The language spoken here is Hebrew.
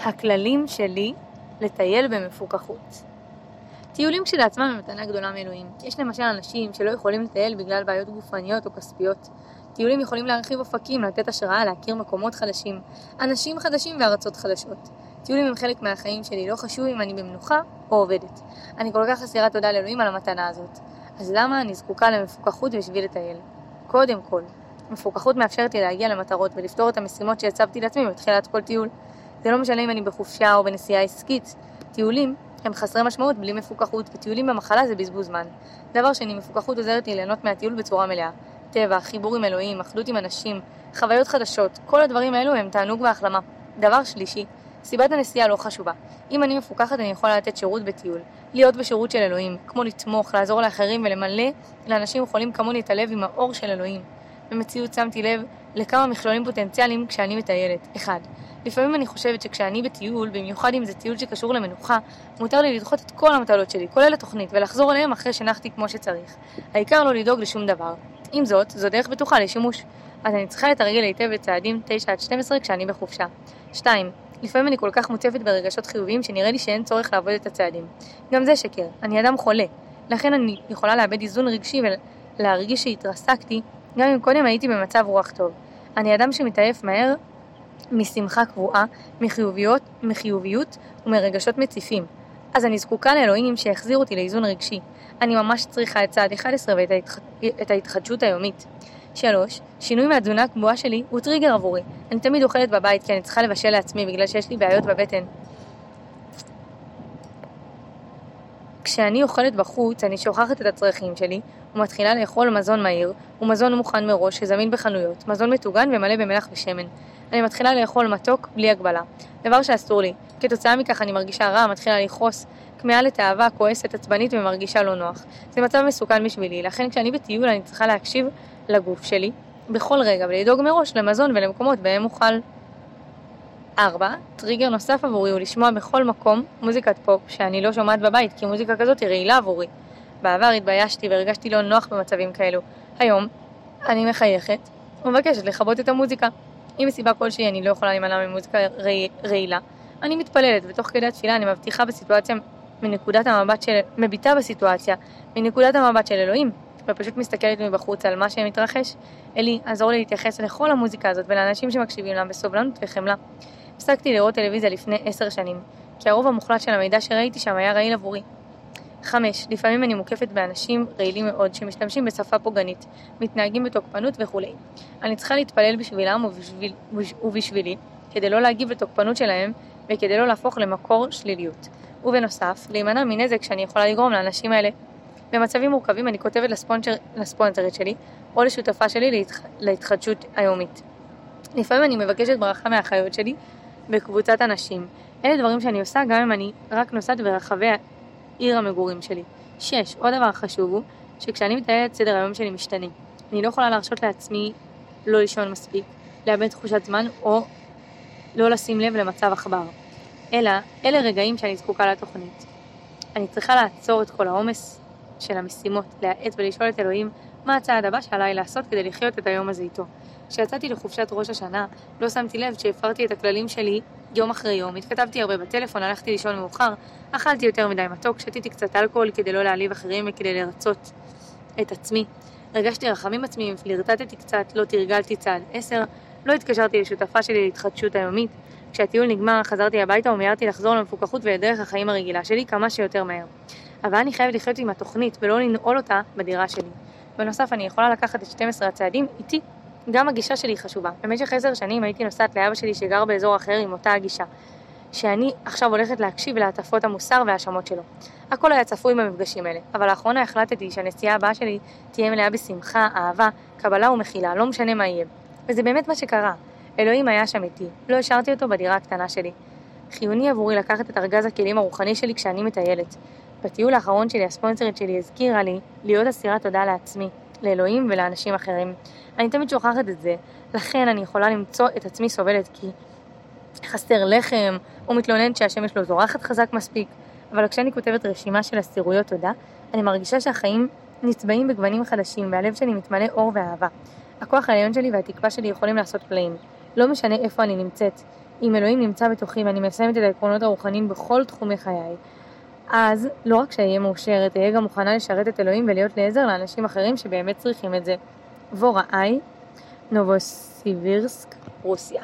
הכללים שלי לטייל במפוקחות טיולים כשלעצמם הם מתנה גדולה מאלוהים. יש למשל אנשים שלא יכולים לטייל בגלל בעיות גופניות או כספיות. טיולים יכולים להרחיב אופקים, לתת השראה, להכיר מקומות חדשים, אנשים חדשים וארצות חדשות. טיולים הם חלק מהחיים שלי, לא חשוב אם אני במנוחה או עובדת. אני כל כך אסירת תודה לאלוהים על המתנה הזאת. אז למה אני זקוקה למפוקחות בשביל לטייל? קודם כל, מפוקחות מאפשרת לי להגיע למטרות ולפתור את המשימות שהצבתי לעצמי בתחילת כל טיול. זה לא משנה אם אני בחופשה או בנסיעה עסקית. טיולים הם חסרי משמעות בלי מפוקחות, וטיולים במחלה זה בזבוז זמן. דבר שני, מפוקחות עוזרת לי ליהנות מהטיול בצורה מלאה. טבע, חיבור עם אלוהים, אחדות עם אנשים, חוויות חדשות, כל הדברים האלו הם תענוג והחלמה. דבר שלישי, סיבת הנסיעה לא חשובה. אם אני מפוקחת אני יכולה לתת שירות בטיול, להיות בשירות של אלוהים, כמו לתמוך, לעזור לאחרים ולמלא לאנשים חולים כמוני את הלב עם האור של אלוהים. במציאות שמתי לב לכמה מכלולים פוטנציאליים כשאני מטיילת. 1. לפעמים אני חושבת שכשאני בטיול, במיוחד אם זה טיול שקשור למנוחה, מותר לי לדחות את כל המטלות שלי, כולל התוכנית, ולחזור אליהם אחרי שנחתי כמו שצריך. העיקר לא לדאוג לשום דבר. עם זאת, זו דרך בטוחה לשימוש. אז אני צריכה לתרגל היטב את צעדים 9 עד 12 כשאני בחופשה. 2. לפעמים אני כל כך מוצפת ברגשות חיוביים שנראה לי שאין צורך לעבוד את הצעדים. גם זה שקר, אני אדם חולה. לכן אני יכולה לאבד איזון רגשי ולהרגיש שהתרסקתי, גם אם קודם הייתי במצב רוח טוב. אני אדם שמתעייף מהר משמחה קבועה, מחיוביות, מחיוביות ומרגשות מציפים. אז אני זקוקה לאלוהים שיחזיר אותי לאיזון רגשי. אני ממש צריכה את צעד 11 ואת ההתח... ההתחדשות היומית. 3. שינוי מהתזונה הקבועה שלי הוא טריגר עבורי. אני תמיד אוכלת בבית כי אני צריכה לבשל לעצמי בגלל שיש לי בעיות בבטן. כשאני אוכלת בחוץ, אני שוכחת את הצרכים שלי ומתחילה לאכול מזון מהיר ומזון מוכן מראש שזמין בחנויות, מזון מטוגן ומלא במלח ושמן. אני מתחילה לאכול מתוק בלי הגבלה, דבר שאסור לי. כתוצאה מכך אני מרגישה רע, מתחילה לכעוס, כמהה לתאווה, כועסת, עצבנית ומרגישה לא נוח. זה מצב מסוכן בשבילי, לכן כשאני בטיול אני צריכה להקשיב לגוף שלי בכל רגע ולדאוג מראש למזון ולמקומות בהם אוכל. 4. טריגר נוסף עבורי הוא לשמוע בכל מקום מוזיקת פופ שאני לא שומעת בבית כי מוזיקה כזאת היא רעילה עבורי. בעבר התביישתי והרגשתי לא נוח במצבים כאלו. היום אני מחייכת ומבקשת לכבות את המוזיקה. אם מסיבה כלשהי אני לא יכולה להימנע ממוזיקה רעילה, אני מתפללת ותוך כדי התפילה אני מבטיחה בסיטואציה מנקודת המבט של... מביטה בסיטואציה מנקודת המבט של אלוהים ופשוט מסתכלת מבחוץ על מה שמתרחש. אלי, עזור לי להתייחס לכל המוזיקה הזאת ולאנשים שמקשיבים לה בסובלנות וחמלה. הפסקתי לראות טלוויזיה לפני עשר שנים, כי הרוב המוחלט של המידע שראיתי שם היה רעיל עבורי. 5. לפעמים אני מוקפת באנשים רעילים מאוד שמשתמשים בשפה פוגענית, מתנהגים בתוקפנות וכולי. אני צריכה להתפלל בשבילם ובשביל, ובשבילי, כדי לא להגיב לתוקפנות שלהם וכדי לא להפוך למקור שליליות. ובנוסף, להימנע מנזק שאני יכולה לגרום לאנשים האלה. במצבים מורכבים אני כותבת לספונשר, לספונסרית שלי או לשותפה שלי להתח, להתחדשות היומית. לפעמים אני מבקשת ברכה מהאחיות שלי בקבוצת אנשים. אלה דברים שאני עושה גם אם אני רק נוסעת ברחבי עיר המגורים שלי. 6. עוד דבר חשוב הוא שכשאני מטיילת סדר היום שלי משתנה. אני לא יכולה להרשות לעצמי לא לישון מספיק, לאבד תחושת זמן או לא לשים לב למצב עכבר. אלא אלה רגעים שאני זקוקה לתוכנית. אני צריכה לעצור את כל העומס של המשימות, להאט ולשאול את אלוהים מה הצעד הבא שעליי לעשות כדי לחיות את היום הזה איתו. כשיצאתי לחופשת ראש השנה, לא שמתי לב שהפרתי את הכללים שלי יום אחרי יום, התכתבתי הרבה בטלפון, הלכתי לישון מאוחר, אכלתי יותר מדי מתוק, שתיתי קצת אלכוהול כדי לא להעליב אחרים וכדי לרצות את עצמי. הרגשתי רחמים עצמיים, פלירטטתי קצת, לא תרגלתי צעד 10, לא התקשרתי לשותפה שלי להתחדשות היומית. כשהטיול נגמר חזרתי הביתה ומיהרתי לחזור למפוקחות ולדרך החיים הרגילה שלי כמה שיותר מהר. אבל אני חייבת לחיות עם התוכנית ולא לנעול אותה בדירה שלי. בנוסף אני יכולה לקחת את 12 הצעדים איתי גם הגישה שלי חשובה. במשך עשר שנים הייתי נוסעת לאבא שלי שגר באזור אחר עם אותה הגישה. שאני עכשיו הולכת להקשיב להטפות המוסר וההאשמות שלו. הכל היה צפוי במפגשים האלה, אבל לאחרונה החלטתי שהנסיעה הבאה שלי תהיה מלאה בשמחה, אהבה, קבלה ומחילה, לא משנה מה יהיה. וזה באמת מה שקרה. אלוהים היה שם איתי, לא השארתי אותו בדירה הקטנה שלי. חיוני עבורי לקחת את ארגז הכלים הרוחני שלי כשאני מטיילת. בטיול האחרון שלי הספונסרית שלי הזכירה לי להיות אסירת תודה לעצמי, לאלוהים ולאנשים אחרים. אני תמיד שוכחת את זה, לכן אני יכולה למצוא את עצמי סובלת כי חסר לחם, או מתלוננת שהשמש לא זורחת חזק מספיק, אבל כשאני כותבת רשימה של אסירויות תודה, אני מרגישה שהחיים נצבעים בגוונים חדשים והלב שלי מתמלא אור ואהבה. הכוח העליון שלי והתקווה שלי יכולים לעשות פלאים. לא משנה איפה אני נמצאת. אם אלוהים נמצא בתוכי ואני מסיימת את העקרונות הרוחניים בכל תחומי חיי, אז לא רק שאהיה מאושרת, אהיה גם מוכנה לשרת את אלוהים ולהיות לעזר לאנשים אחרים שבאמת צריכים את זה. וורה איי, נובוסיבירסק, רוסיה.